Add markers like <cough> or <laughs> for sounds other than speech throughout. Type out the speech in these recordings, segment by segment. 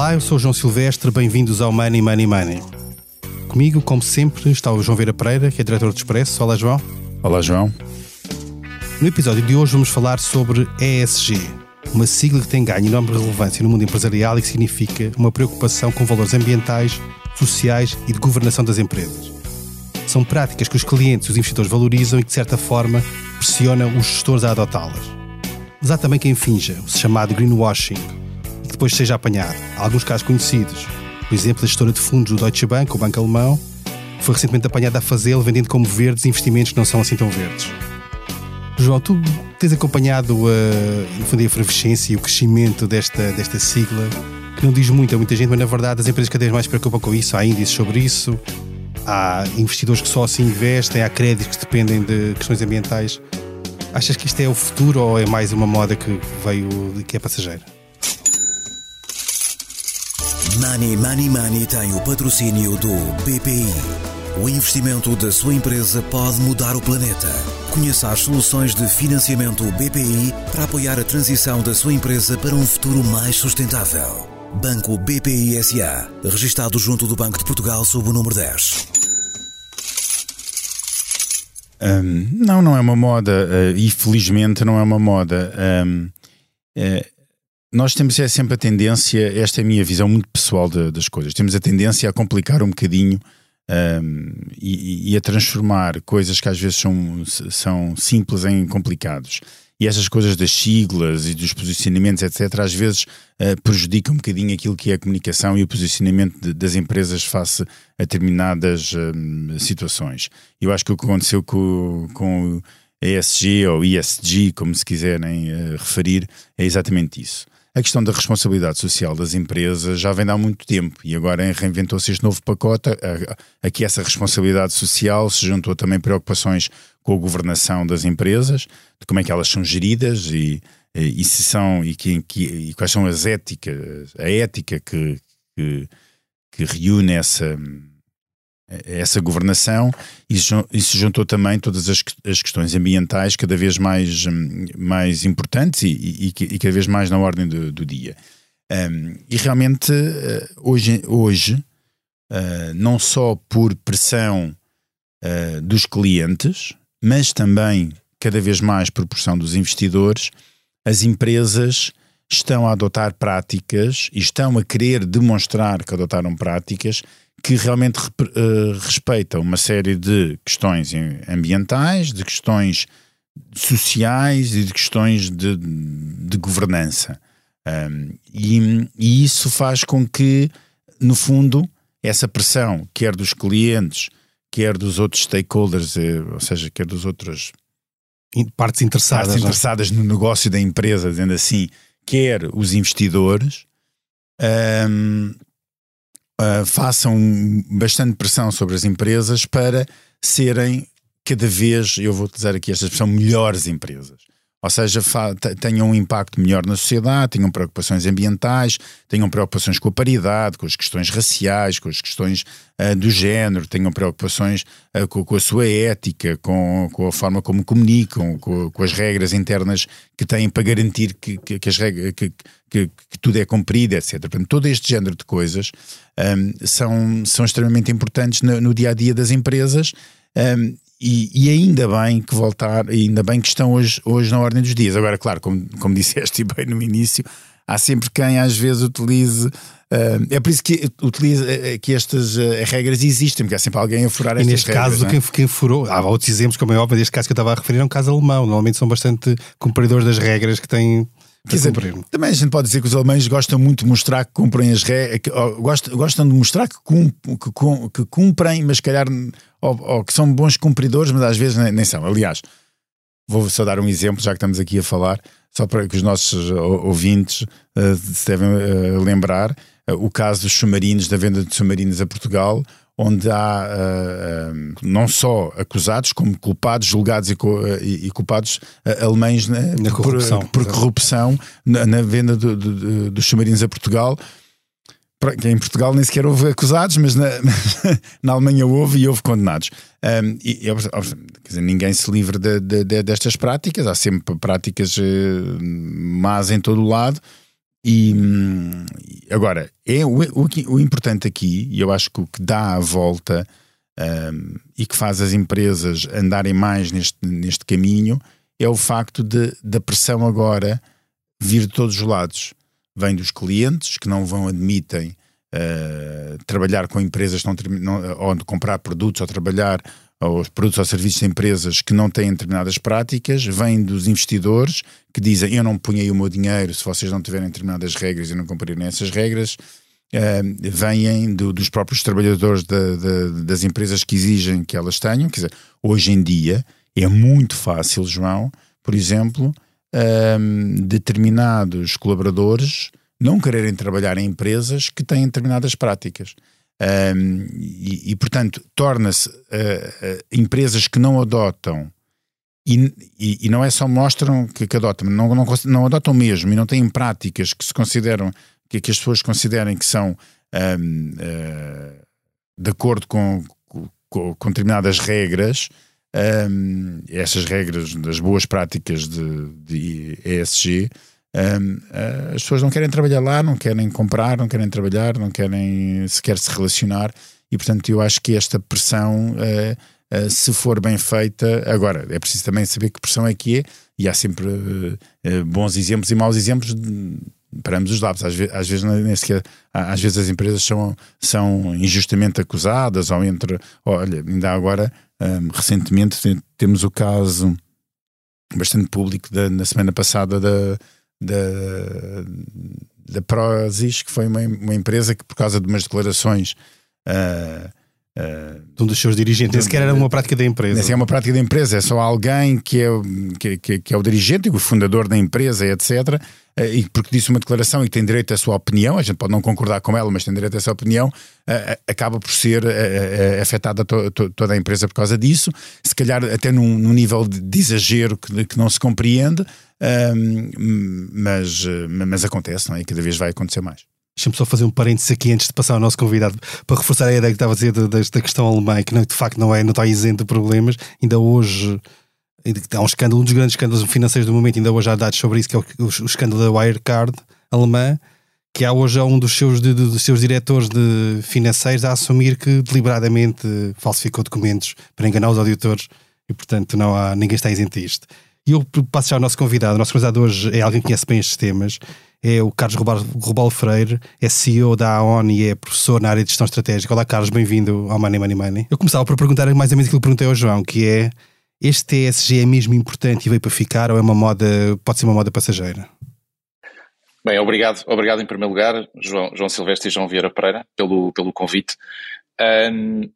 Olá, eu sou o João Silvestre, bem-vindos ao Money Money Money. Comigo, como sempre, está o João Vera Pereira, que é diretor do Expresso. Olá, João. Olá, João. No episódio de hoje vamos falar sobre ESG, uma sigla que tem ganho enorme relevância no mundo empresarial e que significa uma preocupação com valores ambientais, sociais e de governação das empresas. São práticas que os clientes e os investidores valorizam e que, de certa forma, pressionam os gestores a adotá-las. Mas há também quem finja, o chamado greenwashing, depois seja apanhado. Há alguns casos conhecidos. Por exemplo, da gestora de fundos do Deutsche Bank, o banco alemão, foi recentemente apanhada a fazê-lo vendendo como verdes investimentos que não são assim tão verdes. João, tu tens acompanhado uh, no fundo, a efervescência e o crescimento desta, desta sigla, que não diz muito a muita gente, mas na verdade as empresas cada vez mais se preocupam com isso, há índices sobre isso, há investidores que só assim investem, há créditos que dependem de questões ambientais. Achas que isto é o futuro ou é mais uma moda que veio que é passageira? Money Money Money tem o patrocínio do BPI. O investimento da sua empresa pode mudar o planeta. Conheça as soluções de financiamento BPI para apoiar a transição da sua empresa para um futuro mais sustentável. Banco BPI SA, registado junto do Banco de Portugal sob o número 10. Um, não, não é uma moda uh, e felizmente não é uma moda. Um, uh, nós temos é sempre a tendência, esta é a minha visão muito pessoal de, das coisas, temos a tendência a complicar um bocadinho um, e, e, a transformar coisas que às vezes são, são simples em complicados. E essas coisas das siglas e dos posicionamentos, etc., às vezes uh, prejudicam um bocadinho aquilo que é a comunicação e o posicionamento de, das empresas face a determinadas um, situações. Eu acho que o que aconteceu com, com ESG ou ESG, como se quiserem uh, referir, é exatamente isso a questão da responsabilidade social das empresas já vem há muito tempo e agora reinventou-se este novo pacote. Aqui essa responsabilidade social se juntou também preocupações com a governação das empresas, de como é que elas são geridas e, e, se são e, que, que, e quais são as éticas, a ética que, que, que reúne essa essa governação e se juntou também todas as, as questões ambientais cada vez mais, hum, mais importantes e, e, e cada vez mais na ordem do, do dia. Um, e realmente, eh, hoje, hoje uh, não só por pressão uh, dos clientes, mas também cada vez mais por pressão dos investidores, as empresas estão a adotar práticas e estão a querer demonstrar que adotaram práticas que realmente uh, respeitam uma série de questões ambientais, de questões sociais e de questões de, de governança. Um, e, e, isso faz com que, no fundo, essa pressão, quer dos clientes, quer dos outros stakeholders, eh, ou seja, quer dos outros partes interessadas, partes é? interessadas no negócio da empresa, dizendo assim, quer os investidores, um, uh, façam bastante pressão sobre as empresas para serem cada vez, eu vou utilizar aqui esta expressão, melhores empresas. Ou seja, tenham um impacto melhor na sociedade, tenham preocupações ambientais, tenham preocupações com a paridade, com as questões raciais, com as questões uh, do género, tenham preocupações uh, com, com, a sua ética, com, com, a forma como comunicam, com, com, as regras internas que têm para garantir que, que, que as regras, que, que, tudo é cumprido, etc. Portanto, todo este género de coisas um, são, são extremamente importantes no, no dia a dia das empresas. Um, e, e, ainda bem que voltar, ainda bem que estão hoje, hoje na ordem dos dias. Agora, claro, como, como <laughs> disseste bem no início, há sempre quem às vezes utilize. Uh, é por isso que, utiliza, uh, que estas uh, regras existem, porque há sempre alguém a furar estas regras. E neste caso, é? quem, quem furou, há outros exemplos, como é óbvio, neste caso que eu estava a referir, é um caso alemão. Normalmente são bastante cumpridores das regras que têm Quer dizer, também a gente pode dizer que os alemães gostam muito de mostrar que cumprem as regras, gostam, gostam de mostrar que, cum, que, que cumprem, mas se calhar, ou, ou, que são bons cumpridores, mas às vezes nem, nem, são. Aliás, vou só dar um exemplo, já que estamos aqui a falar, só para que os nossos ouvintes uh, se devem uh, lembrar, uh, o caso dos submarinos, da venda de submarinos a Portugal, onde há uh, uh, não só acusados, como culpados, julgados e, e, e culpados uh, alemães né, na corrupção, por, por corrupção na, na venda do, do, dos submarinos a Portugal. Em Portugal nem sequer houve acusados, mas na, <laughs> na Alemanha houve e houve condenados. Um, e, quer dizer, ninguém se livra de, de, de, destas práticas, há sempre práticas más em todo o lado e hum, agora, é o, o, o, importante aqui, e eu acho que o que dá a volta um, e que faz as empresas andarem mais neste, neste caminho é o facto de da pressão agora vir de todos os lados. Vem dos clientes que não vão admitem uh, trabalhar com empresas não, não, ou comprar produtos ou trabalhar aos produtos ou serviços de empresas que não têm determinadas práticas, vem dos investidores que dizem eu não ponhei o meu dinheiro se vocês não tiverem determinadas regras e não cumprirem essas regras, uh, vêm do, dos próprios trabalhadores das empresas que exigem que elas tenham. Quer dizer, hoje em dia é muito fácil, João, por exemplo, um, determinados colaboradores não quererem trabalhar em empresas que têm determinadas práticas. Um, e, e, portanto, torna-se uh, uh, empresas que não adotam e, e, e, não é só mostram que, que adotam, não, não, não, adotam mesmo e não têm práticas que se consideram, que, que as pessoas considerem que são um, uh, eh, de acordo com, com, com determinadas regras, um, essas regras das boas práticas de, de ESG, as pessoas não querem trabalhar lá, não querem comprar, não querem trabalhar, não querem sequer se relacionar, e portanto eu acho que esta pressão, uh, uh, se for bem feita, agora é preciso também saber que pressão é que é, e há sempre bons exemplos e maus exemplos para ambos os lados. Às vezes, às vezes, nem sequer, às vezes as empresas são, são injustamente acusadas, ou entre. Olha, ainda agora, recentemente, temos o caso bastante público da, na semana passada da, da, da Prozis, que foi uma, uma empresa que, por causa de umas declarações. Uh, Uh, um dos seus dirigentes, nem sequer era uma prática da empresa. Nem é uma prática da empresa, é só alguém que é, que, que, que é o dirigente, o fundador da empresa, etc. Uh, e porque disse uma declaração e tem direito à sua opinião, a gente pode não concordar com ela, mas tem direito à sua opinião, acaba por ser afetada to, to, toda a empresa por causa disso, se calhar até num, num nível de, de exagero que, que, não se compreende, mas, mas acontece, não é? E cada vez vai acontecer mais. Deixa-me só fazer um parênteses aqui antes de passar ao nosso convidado para reforçar a ideia que estava a dizer desta questão alemã, que não, de facto não é, não está isento de problemas. Ainda hoje há um escândalo, um dos grandes escândalos financeiros do momento, ainda hoje há dados sobre isso, que é o, o, escândalo da Wirecard alemã, que há hoje um dos seus, de, dos seus diretores de financeiros a assumir que deliberadamente falsificou documentos para enganar os auditores e, portanto, não há, ninguém está isento a isto. E eu passo já ao nosso convidado. O nosso convidado hoje é alguém que conhece bem estes temas é o Carlos Rubal Freire, é CEO da AON e é professor na área de gestão estratégica. Olá, Carlos, bem-vindo ao Money Money Money. Eu começava por perguntar mais ou menos aquilo que perguntei ao João, que é este ESG é mesmo importante e veio para ficar ou é uma moda, pode ser uma moda passageira? Bem, obrigado, obrigado em primeiro lugar, João, João Silvestre e João Vieira Pereira, pelo, pelo convite. Um,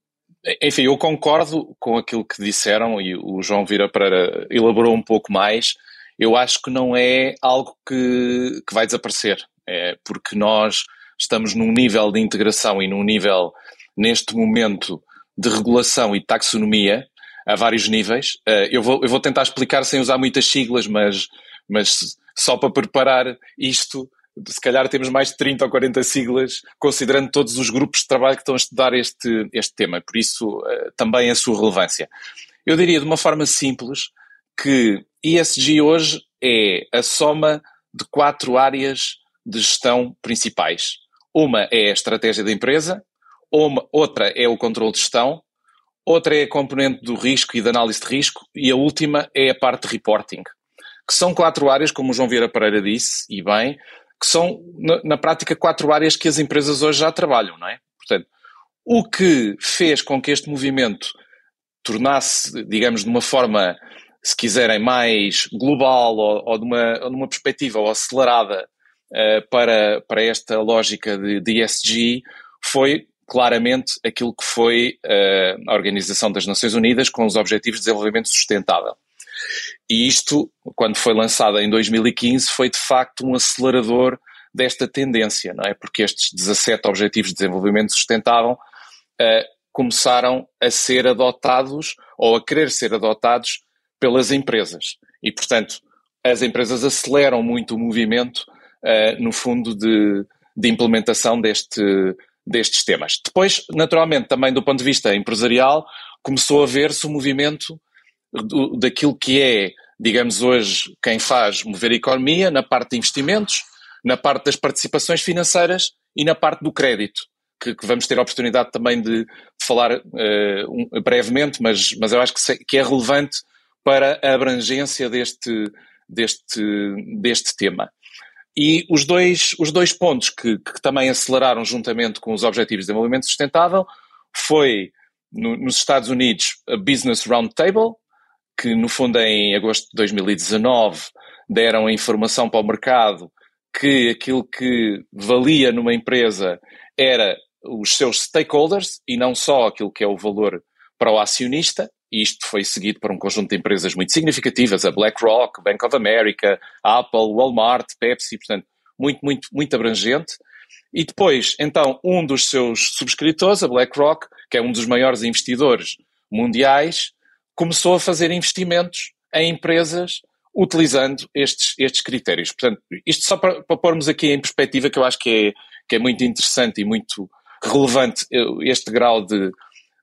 enfim, eu concordo com aquilo que disseram e o João Vieira Pereira elaborou um pouco mais eu acho que não é algo que, que vai desaparecer, é porque nós estamos num nível de integração e num nível, neste momento, de regulação e taxonomia a vários níveis. Eh, eu vou, eu vou tentar explicar sem usar muitas siglas, mas, mas só para preparar isto, se calhar temos mais de 30 ou 40 siglas, considerando todos os grupos de trabalho que estão a estudar este, este tema, por isso eh, também a sua relevância. Eu diria de uma forma simples que ESG hoje é a soma de quatro áreas de gestão principais. Uma é a estratégia da empresa, uma, outra é o controle de gestão, outra é a componente do risco e da análise de risco e a última é a parte de reporting. Que são quatro áreas, como o João Vieira Pereira disse, e bem, que são, na, na prática, quatro áreas que as empresas hoje já trabalham, não é? Portanto, o que fez com que este movimento tornasse, digamos, de uma forma se quiserem, mais global ou, ou de, uma, ou de uma perspectiva ou acelerada uh, para, para esta lógica de, de ESG, foi claramente aquilo que foi uh, a Organização das Nações Unidas com os Objetivos de Desenvolvimento Sustentável. E isto, quando foi lançado em 2015, foi de facto um acelerador desta tendência, não é? Porque estes 17 Objetivos de Desenvolvimento Sustentável uh, começaram a ser adotados ou a querer ser adotados pelas empresas. E, portanto, as empresas aceleram muito o movimento, uh, no fundo, de, de implementação deste, destes temas. Depois, naturalmente, também do ponto de vista empresarial, começou a ver-se o movimento daquilo que é, digamos hoje, quem faz mover a economia na parte de investimentos, na parte das participações financeiras e na parte do crédito, que, que vamos ter a oportunidade também de, de falar uh, um, brevemente, mas, mas eu acho que, se, que é relevante para a abrangência deste, deste, deste tema. E os dois, os dois pontos que, que também aceleraram juntamente com os Objetivos de Desenvolvimento Sustentável foi no, nos Estados Unidos a Business Roundtable, que no fundo em agosto de 2019 deram a informação para o mercado que aquilo que valia numa empresa era os seus stakeholders e não só aquilo que é o valor para o acionista, e isto foi seguido por um conjunto de empresas muito significativas, a BlackRock, Bank of America, Apple, Walmart, Pepsi, portanto, muito, muito, muito abrangente. E depois, então, um dos seus subscritores, a BlackRock, que é um dos maiores investidores mundiais, começou a fazer investimentos em empresas utilizando estes, estes critérios. Portanto, isto só para, para pormos aqui em perspectiva, que eu acho que é, que é muito interessante e muito relevante eh, este grau de,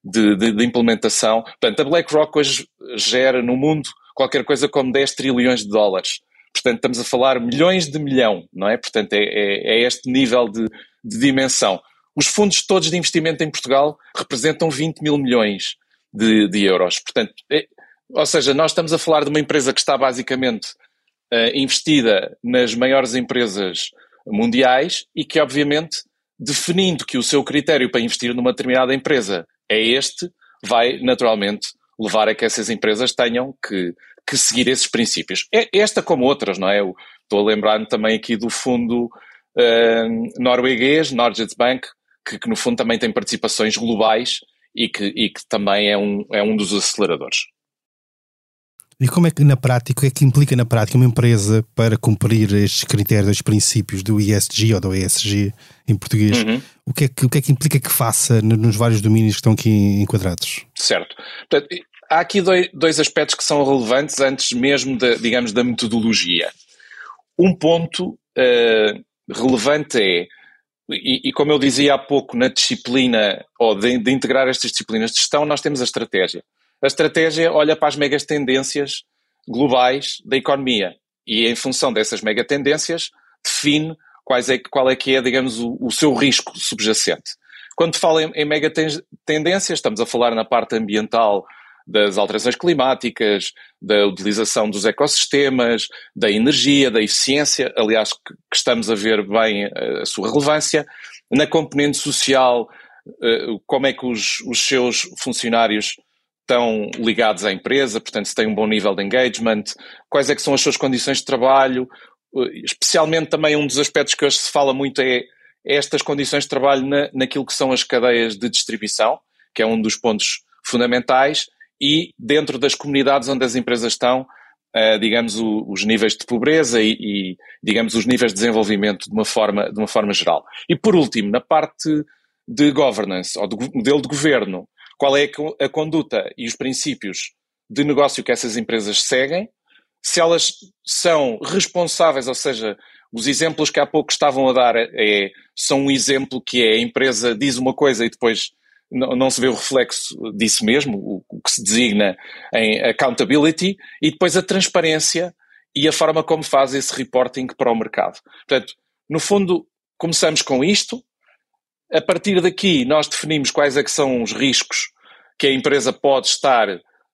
de, de, de, implementação. Portanto, a BlackRock hoje gera no mundo qualquer coisa como 10 trilhões de dólares. Portanto, estamos a falar milhões de milhão, não é? Portanto, é, é, é este nível de, de, dimensão. Os fundos todos de investimento em Portugal representam 20 mil milhões de, de euros. Portanto, é, ou seja, nós estamos a falar de uma empresa que está basicamente uh, investida nas maiores empresas mundiais e que, obviamente, definindo que o seu critério para investir numa determinada empresa é este, vai naturalmente levar a que essas empresas tenham que, que seguir esses princípios. É, esta como outras, não é? Eu estou a lembrar-me também aqui do fundo uh, norueguês, Norges Bank, que, que, no fundo também tem participações globais e que, e que também é um, é um dos aceleradores. E como é que na prática, o que é que implica na prática uma empresa para cumprir estes critérios, estes princípios do ESG ou do ESG em português? Uhum. O, que é que, o que é que implica que faça nos vários domínios que estão aqui enquadrados? Certo. Portanto, há aqui dois, dois aspectos que são relevantes antes mesmo, da, digamos, da metodologia. Um ponto uh, relevante é, e, e, como eu dizia há pouco, na disciplina, ou de, de integrar estas disciplinas de gestão, nós temos a estratégia. A estratégia olha para as megas tendências globais da economia e, em função dessas mega tendências, define quais é, qual é que é, digamos, o, o seu risco subjacente. Quando fala em, em mega tendências, estamos a falar na parte ambiental das alterações climáticas, da utilização dos ecossistemas, da energia, da eficiência, aliás, que, que estamos a ver bem a, a sua relevância. Na componente social, eh, como é que os, os seus funcionários estão ligados à empresa, portanto, se tem um bom nível de engagement, quais é que são as suas condições de trabalho, eh, especialmente também um dos aspectos que hoje se fala muito é, é estas condições de trabalho na, naquilo que são as cadeias de distribuição, que é um dos pontos fundamentais, e dentro das comunidades onde as empresas estão, uh, digamos, o, os níveis de pobreza e, e, digamos, os níveis de desenvolvimento de uma, forma, de uma forma geral. E por último, na parte de governance, ou do modelo de governo, qual é a conduta e os princípios de negócio que essas empresas seguem, se elas são responsáveis, ou seja, os exemplos que há pouco estavam a dar é, são um exemplo que é a empresa diz uma coisa e depois não, não se vê o reflexo disso mesmo, o, o, que se designa em accountability, e depois a transparência e a forma como faz esse reporting para o mercado. Portanto, no fundo, começamos com isto, a partir daqui, nós definimos quais é que são os riscos que a empresa pode estar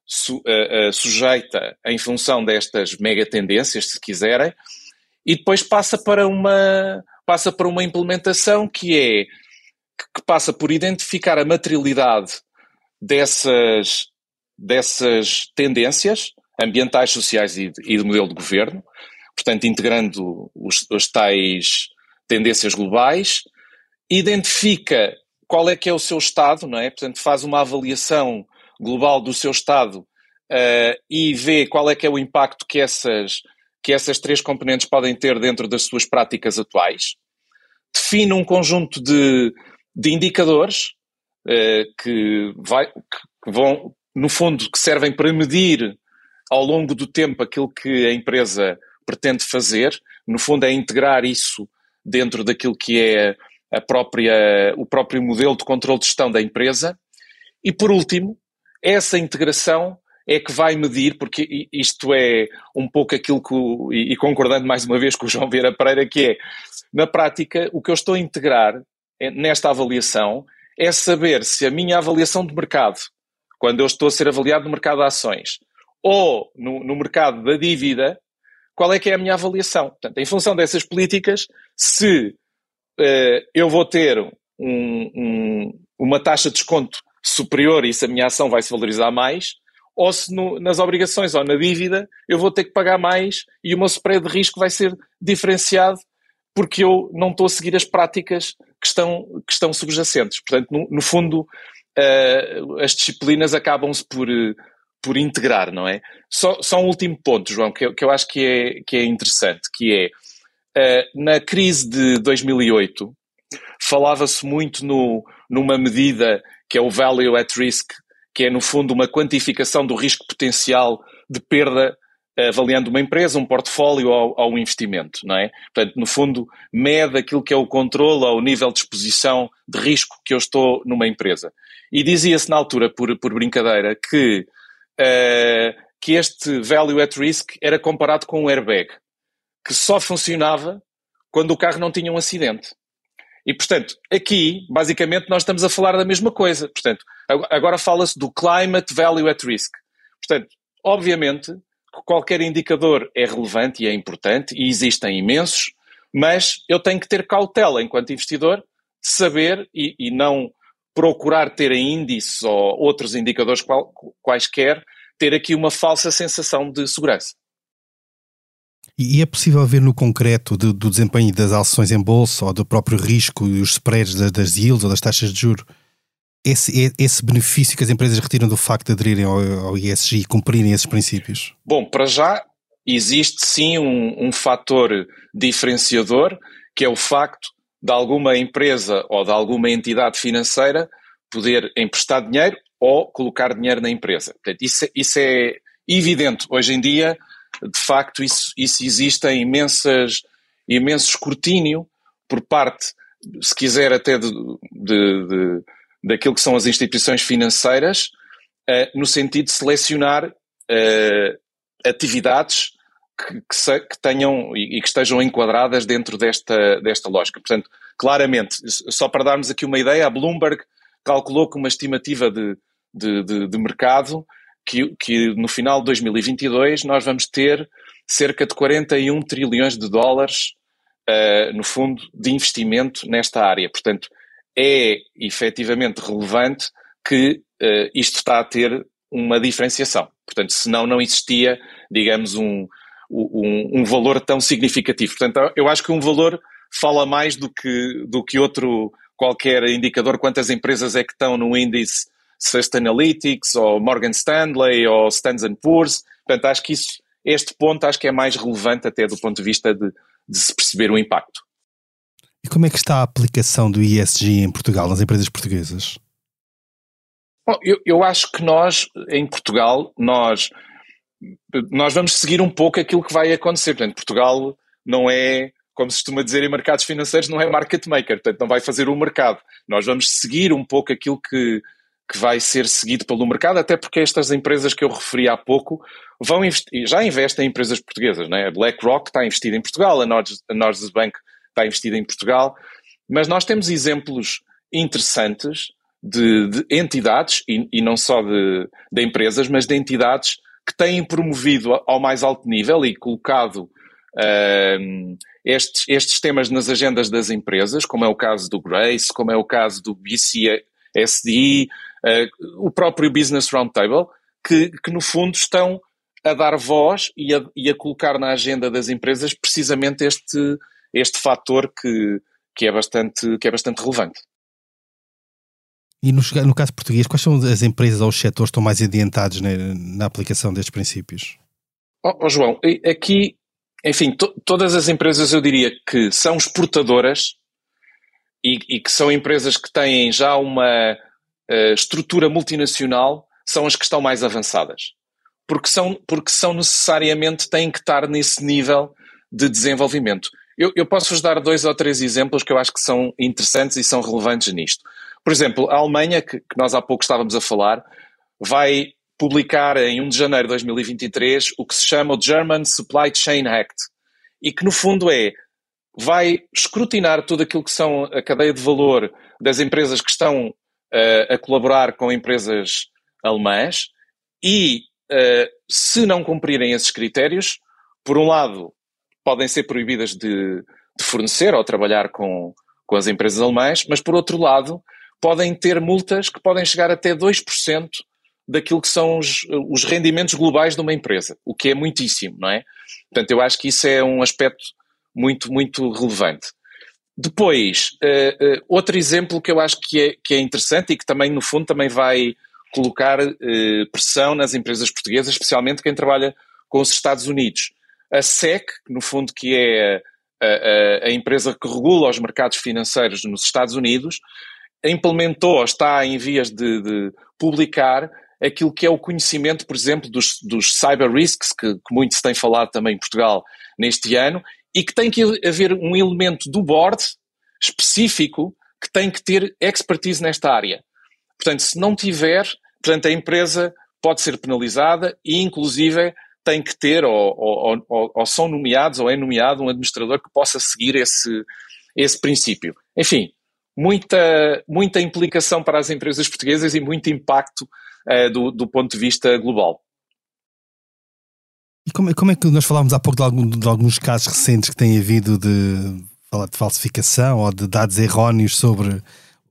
su, uh, uh, sujeita em função destas mega tendências, se quiserem, e depois passa para uma, passa para uma implementação que é que passa por identificar a materialidade dessas, dessas tendências ambientais, sociais e e de modelo de governo, portanto, integrando os, os tais tendências globais, identifica qual é que é o seu estado, não é? Portanto, faz uma avaliação global do seu estado uh, e vê qual é que é o impacto que essas, que essas três componentes podem ter dentro das suas práticas atuais. Define um conjunto de, de indicadores uh, que, vai, que vão, no fundo, que servem para medir ao longo do tempo aquilo que a empresa pretende fazer. No fundo, é integrar isso dentro daquilo que é a própria, o próprio modelo de controle de gestão da empresa. E, por último, essa integração é que vai medir, porque isto é um pouco aquilo que, e concordando mais uma vez com o João Vieira Pereira, que é, na prática, o que eu estou a integrar nesta avaliação é saber se a minha avaliação de mercado, quando eu estou a ser avaliado no mercado de ações, ou no, no mercado da dívida, qual é que é a minha avaliação. Portanto, em função dessas políticas, se uh, eu vou ter um, um, uma taxa de desconto superior e se a minha ação vai se valorizar mais, ou se no, nas obrigações ou na dívida eu vou ter que pagar mais e o meu spread de risco vai ser diferenciado porque eu não estou a seguir as práticas que estão, que estão subjacentes. Portanto, no, no fundo, uh, as disciplinas acabam-se por, por integrar, não é? Só, só um último ponto, João, que eu, que eu acho que é, que é interessante, que é, uh, na crise de 2008, falava-se muito no, numa medida que é o Value at Risk, que é, no fundo, uma quantificação do risco potencial de perda avaliando uma empresa, um portfólio ou, um investimento, não é? Portanto, no fundo, mede aquilo que é o controle ou o nível de exposição de risco que eu estou numa empresa. E dizia-se na altura, por, por brincadeira, que, uh, que este value at risk era comparado com um airbag, que só funcionava quando o carro não tinha um acidente. E, portanto, aqui, basicamente, nós estamos a falar da mesma coisa. Portanto, agora fala-se do climate value at risk. Portanto, obviamente, qualquer indicador é relevante e é importante, e existem imensos, mas eu tenho que ter cautela enquanto investidor de saber e, e não procurar ter em índices ou outros indicadores qual, quaisquer, ter aqui uma falsa sensação de segurança. E é possível ver no concreto do, do desempenho das ações em bolsa ou do próprio risco e os spreads das, das yields ou das taxas de juros esse, esse benefício que as empresas retiram do facto de aderirem ao, ISG e cumprirem esses princípios? Bom, para já existe sim um, um fator diferenciador, que é o facto de alguma empresa ou de alguma entidade financeira poder emprestar dinheiro ou colocar dinheiro na empresa. Portanto, isso, isso é evidente. Hoje em dia, de facto, isso, isso existe em imensas, imenso escrutínio por parte, se quiser, até de, de, de daquilo que são as instituições financeiras, uh, no sentido de selecionar uh, atividades que, que, se, que tenham e, e, que estejam enquadradas dentro desta, desta lógica. Portanto, claramente, só para darmos aqui uma ideia, a Bloomberg calculou que uma estimativa de, de, de, de mercado que, que no final de 2022 nós vamos ter cerca de 41 trilhões de dólares, uh, no fundo, de investimento nesta área. Portanto, é efetivamente relevante que uh, isto está a ter uma diferenciação. Portanto, senão não existia, digamos, um, um, um, valor tão significativo. Portanto, eu acho que um valor fala mais do que, do que outro qualquer indicador, quantas empresas é que estão no índice Sustainalytics, ou Morgan Stanley, ou Standard Poor's. Portanto, acho que isso, este ponto acho que é mais relevante até do ponto de vista de, de se perceber o impacto. E como é que está a aplicação do ISG em Portugal, nas empresas portuguesas? Bom, eu, eu acho que nós, em Portugal, nós, nós vamos seguir um pouco aquilo que vai acontecer. Portanto, Portugal não é, como se costuma dizer em mercados financeiros, não é market maker, portanto, não vai fazer o mercado. Nós vamos seguir um pouco aquilo que, que vai ser seguido pelo mercado, até porque estas empresas que eu referi há pouco vão já investem em empresas portuguesas, né? a BlackRock está investida em Portugal, a Norges Bank está investida em Portugal, mas nós temos exemplos interessantes de, de entidades, e, e, não só de, de, empresas, mas de entidades que têm promovido ao mais alto nível e colocado uh, estes, estes temas nas agendas das empresas, como é o caso do Grace, como é o caso do BCSD, uh, o próprio Business Roundtable, que, que no fundo estão a dar voz e a, e a colocar na agenda das empresas precisamente este, este fator que, que, é bastante, que é bastante relevante. E no, no caso português, quais são as empresas ou os setores que estão mais adiantados na, na aplicação destes princípios? Oh, oh João, aqui, enfim, to, todas as empresas eu diria que são exportadoras e, e que são empresas que têm já uma uh, estrutura multinacional, são as que estão mais avançadas. Porque são, porque são necessariamente, têm que estar nesse nível de desenvolvimento. Eu, eu posso-vos dar dois ou três exemplos que eu acho que são interessantes e são relevantes nisto. Por exemplo, a Alemanha, que, que nós há pouco estávamos a falar, vai publicar em 1 de janeiro de 2023 o que se chama o German Supply Chain Act e que no fundo é vai escrutinar tudo aquilo que são a cadeia de valor das empresas que estão uh, a colaborar com empresas alemãs e uh, se não cumprirem esses critérios, por um lado, podem ser proibidas de, de fornecer ou trabalhar com, com as empresas alemãs, mas por outro lado, podem ter multas que podem chegar até 2% daquilo que são os, os rendimentos globais de uma empresa, o que é muitíssimo, não é? Portanto, eu acho que isso é um aspecto muito, muito relevante. Depois, uh, uh, outro exemplo que eu acho que é, que é interessante e que também, no fundo, também vai colocar uh, pressão nas empresas portuguesas, especialmente quem trabalha com os Estados Unidos. A SEC, no fundo que é a, a, a empresa que regula os mercados financeiros nos Estados Unidos, implementou ou está em vias de, de publicar aquilo que é o conhecimento, por exemplo, dos, dos cyber risks, que, que muito se tem falado também em Portugal neste ano, e que tem que haver um elemento do board específico que tem que ter expertise nesta área. Portanto, se não tiver, portanto, a empresa pode ser penalizada e, inclusive, tem que ter, ou, ou, ou, ou são nomeados, ou é nomeado um administrador que possa seguir esse, esse princípio. Enfim, muita, muita implicação para as empresas portuguesas e muito impacto uh, do, do ponto de vista global. E como, como, é que nós falámos há pouco de, algum, de, alguns casos recentes que têm havido de, de falsificação ou de dados erróneos sobre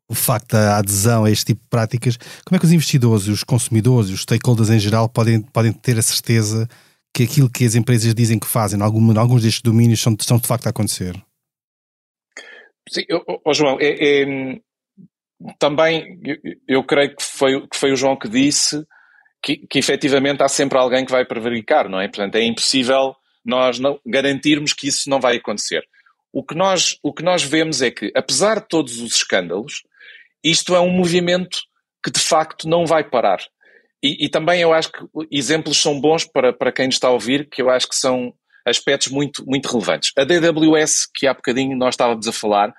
o facto da adesão a este tipo de práticas? Como é que os investidores, os consumidores, os stakeholders em geral podem, podem ter a certeza que aquilo que as empresas dizem que fazem em, alguns destes domínios são, estão de facto a acontecer? Sim, oh, João, é, é, também eu, eu, creio que foi, que foi o João que disse que, que efetivamente há sempre alguém que vai prevaricar, não é? Portanto, é impossível nós não garantirmos que isso não vai acontecer. O que nós, o que nós vemos é que, apesar de todos os escândalos, isto é um movimento que de facto não vai parar. E, e, também eu acho que exemplos são bons para, para quem está a ouvir, que eu acho que são aspectos muito, muito relevantes. A DWS, que há bocadinho nós estávamos a falar,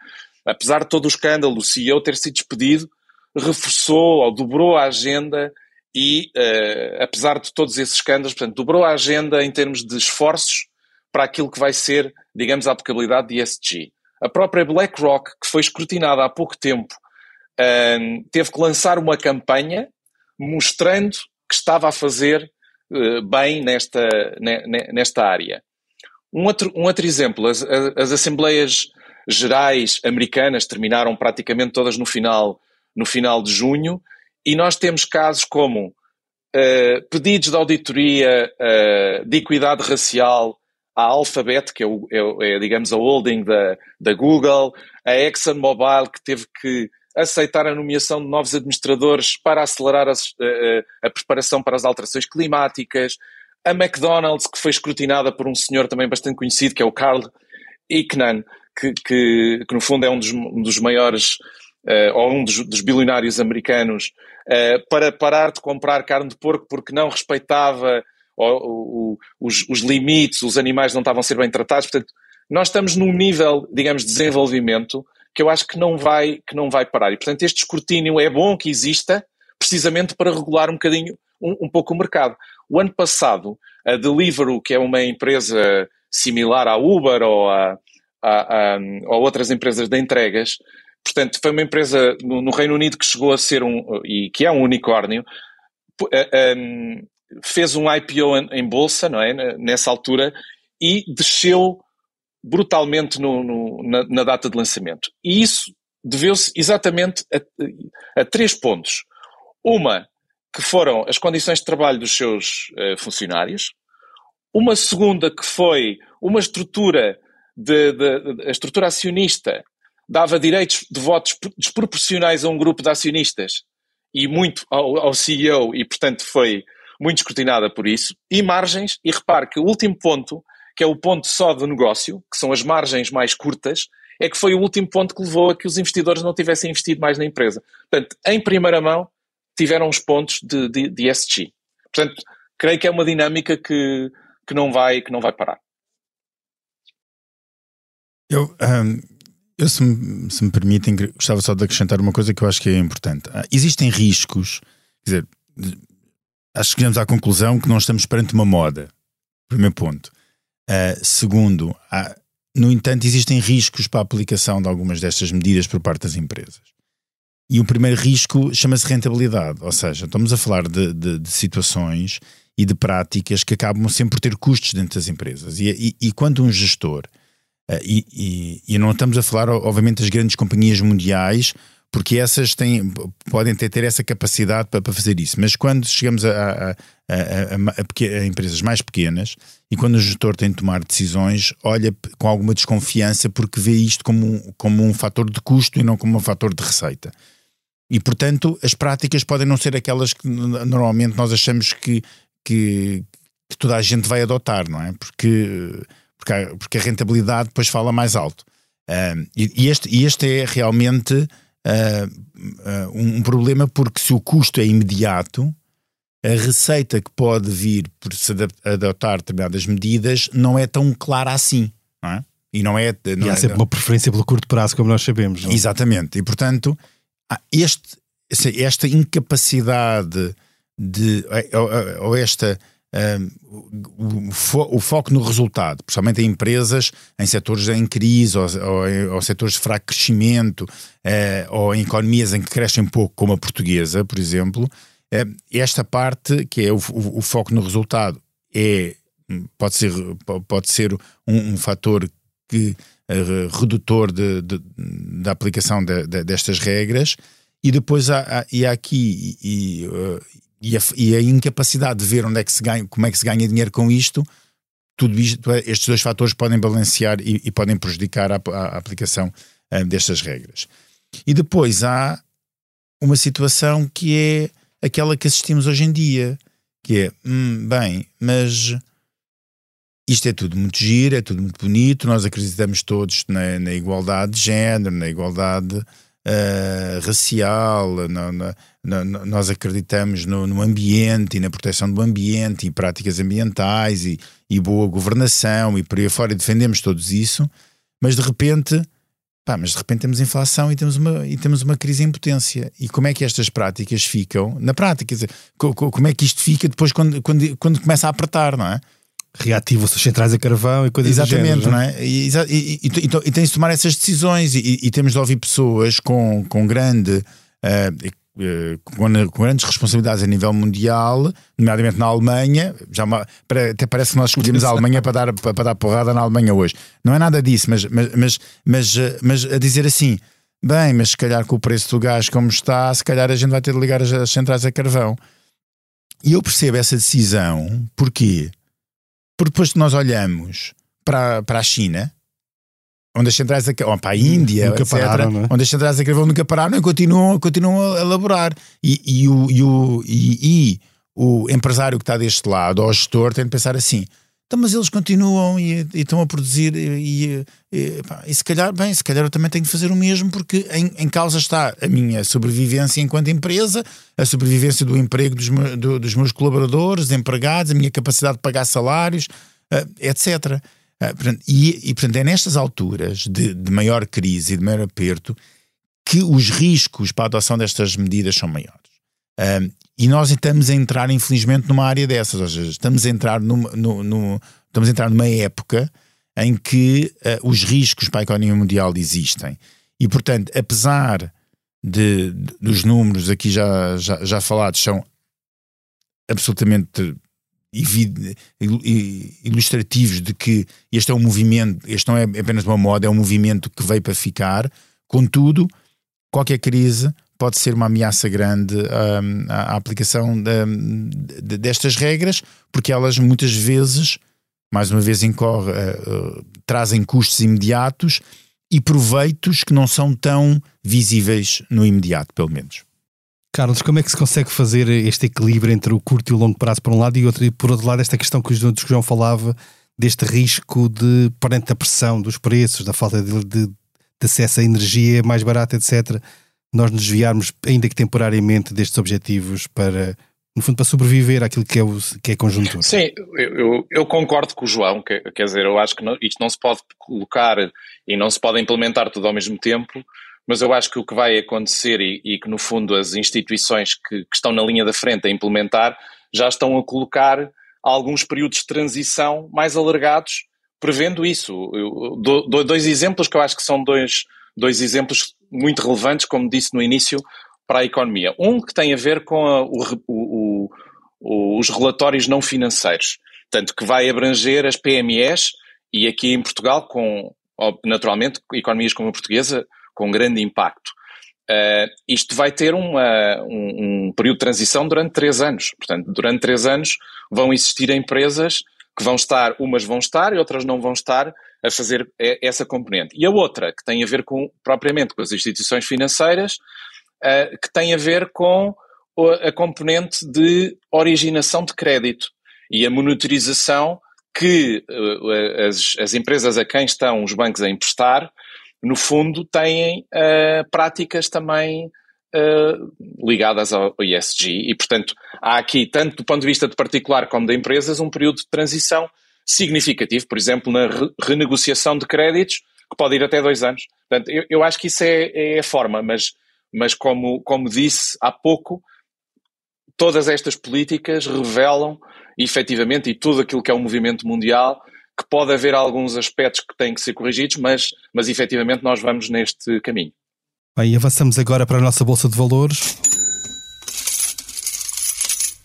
apesar de todo o escândalo, o CEO ter sido despedido, reforçou ou dobrou a agenda e, uh, apesar de todos esses escândalos, portanto, dobrou a agenda em termos de esforços para aquilo que vai ser, digamos, a aplicabilidade de ESG. A própria BlackRock, que foi escrutinada há pouco tempo, uh, teve que lançar uma campanha mostrando que estava a fazer uh, bem nesta, nesta área. Um outro, um outro exemplo, as, as Assembleias Gerais americanas terminaram praticamente todas no final, no final de junho, e nós temos casos como uh, pedidos de auditoria uh, de equidade racial à Alphabet, que é, o, é, é, digamos, a holding da, da Google, a ExxonMobil, que teve que aceitar a nomeação de novos administradores para acelerar as, a, a preparação para as alterações climáticas, a McDonald's, que foi escrutinada por um senhor também bastante conhecido, que é o Carl Icahn, que, que, que no fundo é um dos, um dos maiores, uh, ou um dos, dos bilionários americanos, uh, para parar de comprar carne de porco porque não respeitava o, o, os, os, limites, os animais não estavam a ser bem tratados. Portanto, nós estamos num nível, digamos, de desenvolvimento que eu acho que não vai, que não vai parar. E, portanto, este escrutínio é bom que exista, precisamente para regular um bocadinho, um, um pouco o mercado. O ano passado, a Deliveroo, que é uma empresa similar à Uber ou a, a, a, a outras empresas de entregas, portanto, foi uma empresa no, no, Reino Unido que chegou a ser um, e que é um unicórnio, um, fez um IPO em, em, bolsa, não é, nessa altura, e desceu brutalmente no, no, na, na, data de lançamento. E isso deveu-se exatamente a, a, três pontos. Uma, que foram as condições de trabalho dos seus uh, funcionários. Uma segunda, que foi uma estrutura de, de, de, a estrutura acionista dava direitos de votos desproporcionais a um grupo de acionistas e muito ao, ao CEO e, portanto, foi muito escrutinada por isso. E margens, e repare que o último ponto, que é o ponto só do negócio, que são as margens mais curtas, é que foi o último ponto que levou a que os investidores não tivessem investido mais na empresa. Portanto, em primeira mão, tiveram os pontos de, de, de SG. Portanto, creio que é uma dinâmica que, que, não, vai, que não vai parar. Eu, um, eu se, me, se me permitem, gostava só de acrescentar uma coisa que eu acho que é importante. Uh, existem riscos, quer dizer, acho que chegamos à conclusão que não estamos perante uma moda. Primeiro ponto. Uh, segundo, há, no entanto, existem riscos para a aplicação de algumas destas medidas por parte das empresas. E o primeiro risco chama-se rentabilidade, ou seja, estamos a falar de, de, de, situações e de práticas que acabam sempre por ter custos dentro das empresas. E, e, e quando um gestor, uh, e, e, não estamos a falar, obviamente, das grandes companhias mundiais, porque essas têm, podem ter, ter essa capacidade para, para fazer isso. Mas quando chegamos a, a, a, a, empresas mais pequenas e quando o gestor tem de tomar decisões, olha com alguma desconfiança porque vê isto como, como um fator de custo e não como um fator de receita. E, portanto, as práticas podem não ser aquelas que normalmente nós achamos que, que, que toda a gente vai adotar, não é? Porque, porque, a, porque a rentabilidade depois fala mais alto. Um, e, este, e este é realmente uh, um problema porque se o custo é imediato, a receita que pode vir por se adotar determinadas medidas não é tão clara assim, não é? E não é. Não e há é, sempre não... uma preferência pelo curto prazo, como nós sabemos. Não? Exatamente. E portanto, este, esta incapacidade de. ou esta o, fo o, foco no resultado, principalmente em empresas em setores em crise ou, ou, ou setores de fraco crescimento uh, ou em economias em que crescem pouco, como a portuguesa, por exemplo, esta parte que é o, o, o, foco no resultado é pode ser, pode ser um, um fator que, uh, redutor de, de, da aplicação de, de, destas regras e depois há, há, e há aqui e, e a, e a, incapacidade de ver onde é que se ganha, como é que se ganha dinheiro com isto, tudo isto, estes dois fatores podem balancear e, e podem prejudicar a, a, aplicação destas regras. E depois há uma situação que é aquela que assistimos hoje em dia, que é, hum, bem, mas isto é tudo muito giro, é tudo muito bonito, nós acreditamos todos na, na igualdade de género, na igualdade uh, racial, na, na, nós acreditamos no, no, ambiente e na proteção do ambiente e práticas ambientais e, e boa governação e por aí fora, e defendemos todos isso, mas de repente. Pá, mas de repente temos inflação e temos, uma, e temos uma crise em potência. E como é que estas práticas ficam? Na prática, dizer, como é que isto fica depois quando, quando, quando começa a apertar, não é? reativam-se as centrais a carvão e coisas Exatamente, género, não é? E, e, e, e, tem-se de tomar essas decisões e, temos de ouvir pessoas com, com grande. Uh, com, com, grandes responsabilidades a nível mundial, nomeadamente na Alemanha, já até parece que nós escolhemos a Alemanha para dar, para, dar porrada na Alemanha hoje. Não é nada disso, mas, mas, mas, mas, mas a dizer assim, bem, mas se calhar com o preço do gás como está, se calhar a gente vai ter de ligar as, as centrais a carvão. E eu percebo essa decisão, porquê? Porque depois nós olhamos para, para a China, onde as centrais a, ou para a Índia, nunca etc., pararam, é? onde as centrais a carvão nunca pararam e continuam, continuam a elaborar. E, e, o, e, o, e, e o empresário que está deste lado, ou o gestor, tem de pensar assim: então, mas eles continuam e, e estão a produzir e, e, e, se calhar, bem, se calhar eu também tenho de fazer o mesmo porque em, em causa está a minha sobrevivência enquanto empresa, a sobrevivência do emprego dos, do, dos meus colaboradores, empregados, a minha capacidade de pagar salários, uh, etc. Uh, e, e, portanto, é nestas alturas de, de maior crise e de maior aperto que os riscos para a adoção destas medidas são maiores. E nós estamos a entrar, infelizmente, numa área dessas, ou seja, estamos a entrar numa, no, no, estamos a entrar numa época em que uh, os riscos para a economia mundial existem. E, portanto, apesar de, de dos números aqui já, já, já falados, são absolutamente ilustrativos de que este é um movimento, este não é apenas uma moda, é um movimento que veio para ficar. Contudo, qualquer crise pode ser uma ameaça grande um, à, aplicação de, de, destas regras, porque elas muitas vezes, mais uma vez, incorre, uh, uh, trazem custos imediatos e proveitos que não são tão visíveis no imediato, pelo menos. Carlos, como é que se consegue fazer este equilíbrio entre o curto e o longo prazo por um lado e, outro, e por outro lado esta questão que o João falava deste risco de, perante a pressão dos preços, da falta de, de, de acesso à energia mais barata, etc., nós nos desviarmos, ainda que temporariamente, destes objetivos para, no fundo, para sobreviver àquilo que é, o, que é conjuntura. Sim, eu, eu concordo com o João, que, quer dizer, eu acho que não, isto não se pode colocar e não se pode implementar tudo ao mesmo tempo, mas eu acho que o que vai acontecer e, e que, no fundo, as instituições que, que, estão na linha da frente a implementar já estão a colocar alguns períodos de transição mais alargados, prevendo isso. Eu dou, dois exemplos que eu acho que são dois, dois exemplos muito relevantes, como disse no início, para a economia. Um que tem a ver com a, o, o, o, os relatórios não financeiros, portanto, que vai abranger as PMEs e aqui em Portugal, com naturalmente economias como a portuguesa, com grande impacto. Uh, isto vai ter uma, um, um, período de transição durante três anos. Portanto, durante três anos vão existir empresas que vão estar, umas vão estar e outras não vão estar a fazer essa componente. E a outra, que tem a ver com, propriamente com as instituições financeiras, uh, que tem a ver com a componente de originação de crédito e a monitorização que uh, as, as empresas a quem estão os bancos a emprestar no fundo, têm uh, práticas também uh, ligadas ao ESG e, portanto, há aqui, tanto do ponto de vista de particular como de empresas, um período de transição significativo, por exemplo, na re renegociação de créditos, que pode ir até dois anos. Portanto, eu, eu acho que isso é, é a forma, mas, mas como, como disse há pouco, todas estas políticas revelam efetivamente, e tudo aquilo que é o movimento mundial, que pode haver alguns aspectos que têm que ser corrigidos, mas, mas efetivamente nós vamos neste caminho. Bem, avançamos agora para a nossa Bolsa de Valores.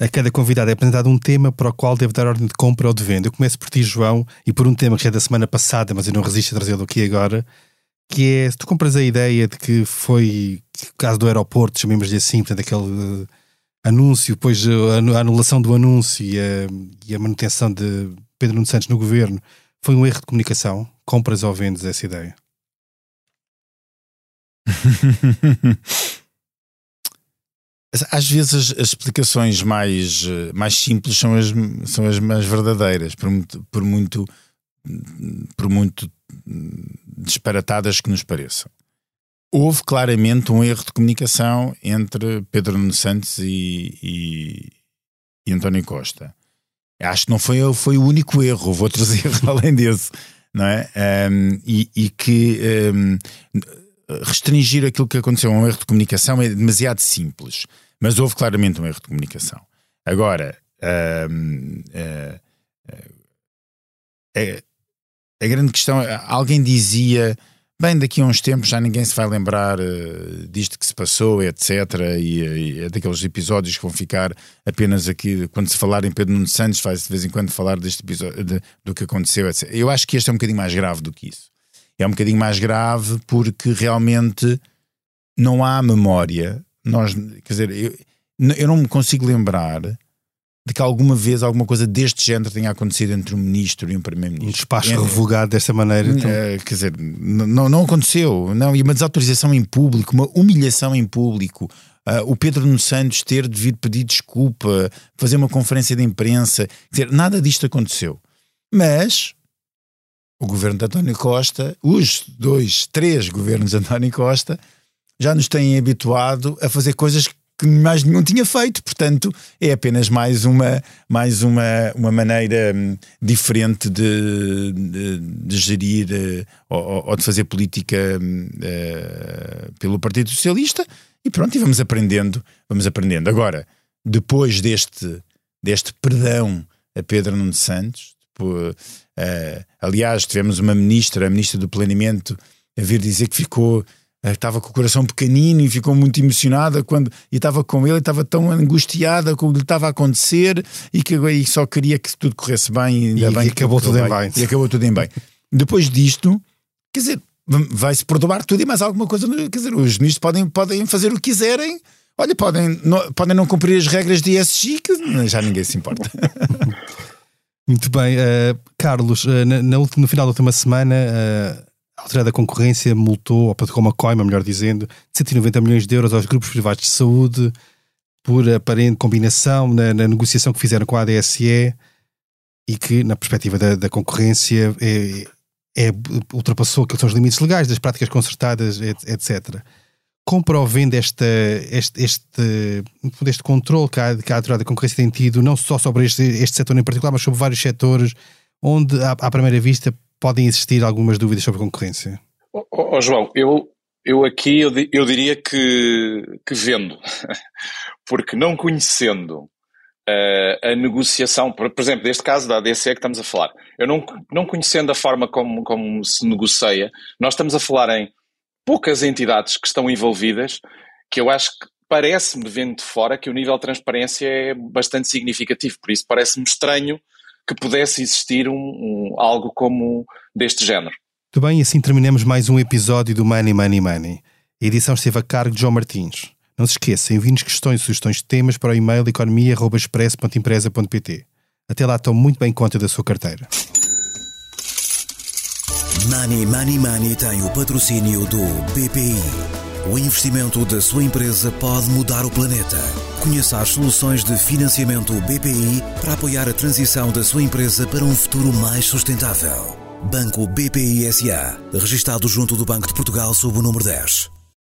A cada convidado é apresentado um tema para o qual deve dar ordem de compra ou de venda. Eu começo por ti, João, e por um tema que é da semana passada, mas eu não resisto a trazê-lo aqui agora, que é, tu compras a ideia de que foi o caso do aeroporto, chamemos-lhe assim, portanto, aquele uh, anúncio, depois uh, a anulação do anúncio e a, e a manutenção de Pedro Nuno Santos no governo foi um erro de comunicação? Compras ou vendes essa ideia? <laughs> Às vezes as, as, explicações mais, mais simples são as, são as mais verdadeiras, por muito, por muito, por muito disparatadas que nos pareçam. Houve claramente um erro de comunicação entre Pedro Nuno Santos e, e, e António Costa. Acho que não foi, foi o único erro, houve outros <laughs> erros além desse, não é? Um, e, e, que um, restringir aquilo que aconteceu a um erro de comunicação é demasiado simples, mas houve claramente um erro de comunicação. Agora, um, uh, uh, a grande questão, alguém dizia Bem, daqui a uns tempos já ninguém se vai lembrar uh, disto que se passou, etc. E, e, é daqueles episódios que vão ficar apenas aqui, quando se falar em Pedro Nuno Santos, vai-se de vez em quando falar deste episódio, de, do que aconteceu, etc. Eu acho que este é um bocadinho mais grave do que isso. É um bocadinho mais grave porque realmente não há memória. Nós, quer dizer, eu, eu não me consigo lembrar de que alguma vez alguma coisa deste género tenha acontecido entre um ministro e um primeiro-ministro. Um despacho entre... revogado desta maneira. Então... É, quer dizer, não, não aconteceu. Não, e uma desautorização em público, uma humilhação em público. Uh, o Pedro Nuno Santos ter devido pedir desculpa, fazer uma conferência de imprensa. Quer dizer, nada disto aconteceu. Mas o governo de António Costa, os dois, três governos de António Costa, já nos têm habituado a fazer coisas que mais nenhum tinha feito, portanto é apenas mais uma, mais uma, uma maneira hum, diferente de, de, de gerir uh, ou, ou, de fazer política uh, pelo Partido Socialista e pronto, e vamos aprendendo, vamos aprendendo. Agora, depois deste, deste perdão a Pedro Nuno Santos, uh, aliás, tivemos uma ministra, a ministra do Planeamento, a vir dizer que ficou estava com o coração pequenino e ficou muito emocionada quando e estava com ele, estava tão angustiada com o que lhe estava a acontecer e que e só queria que tudo corresse bem, ainda e, bem e acabou tudo bem. bem. E acabou tudo em bem. Depois disto, quer dizer, vai-se perdoar tudo e mais alguma coisa, quer dizer, os ministros podem, podem fazer o que quiserem. Olha, podem não, podem não cumprir as regras de ESG, que já ninguém se importa. <laughs> Muito bem, uh, Carlos, uh, na, na, no final da última semana, uh, a Autoridade da Concorrência multou, ou praticou uma coima, melhor dizendo, de 190 milhões de euros aos grupos privados de saúde por aparente combinação na, na negociação que fizeram com a ADSE e que, na perspectiva da, da concorrência, é, é, ultrapassou aqueles são os limites legais das práticas concertadas, etc. Compra ou vende este, este, este controle que a, que a da Concorrência tem tido, não só sobre este, este setor em particular, mas sobre vários setores, onde, à, à primeira vista, podem existir algumas dúvidas sobre concorrência? Oh, oh, João, eu, eu aqui eu, eu diria que, que vendo, <laughs> porque não conhecendo uh, a negociação, por, por, exemplo, neste caso da ADC que estamos a falar, eu não, não conhecendo a forma como, como se negocia, nós estamos a falar em poucas entidades que estão envolvidas, que eu acho que parece-me, vendo de fora, que o nível de transparência é bastante significativo. Por isso, parece-me estranho que pudesse existir um, um, algo como deste género. Muito bem, e assim terminamos mais um episódio do Money, Money, Money. A edição esteve a cargo de João Martins. Não se esqueça, enviem-nos questões e sugestões de temas para o e-mail economia.express.empresa.pt. Até lá, tome muito bem conta da sua carteira. Money Money Money tem o patrocínio do BPI. O investimento da sua empresa pode mudar o planeta. Conheça as soluções de financiamento BPI para apoiar a transição da sua empresa para um futuro mais sustentável. Banco BPI SA, registado junto do Banco de Portugal sob o número 10.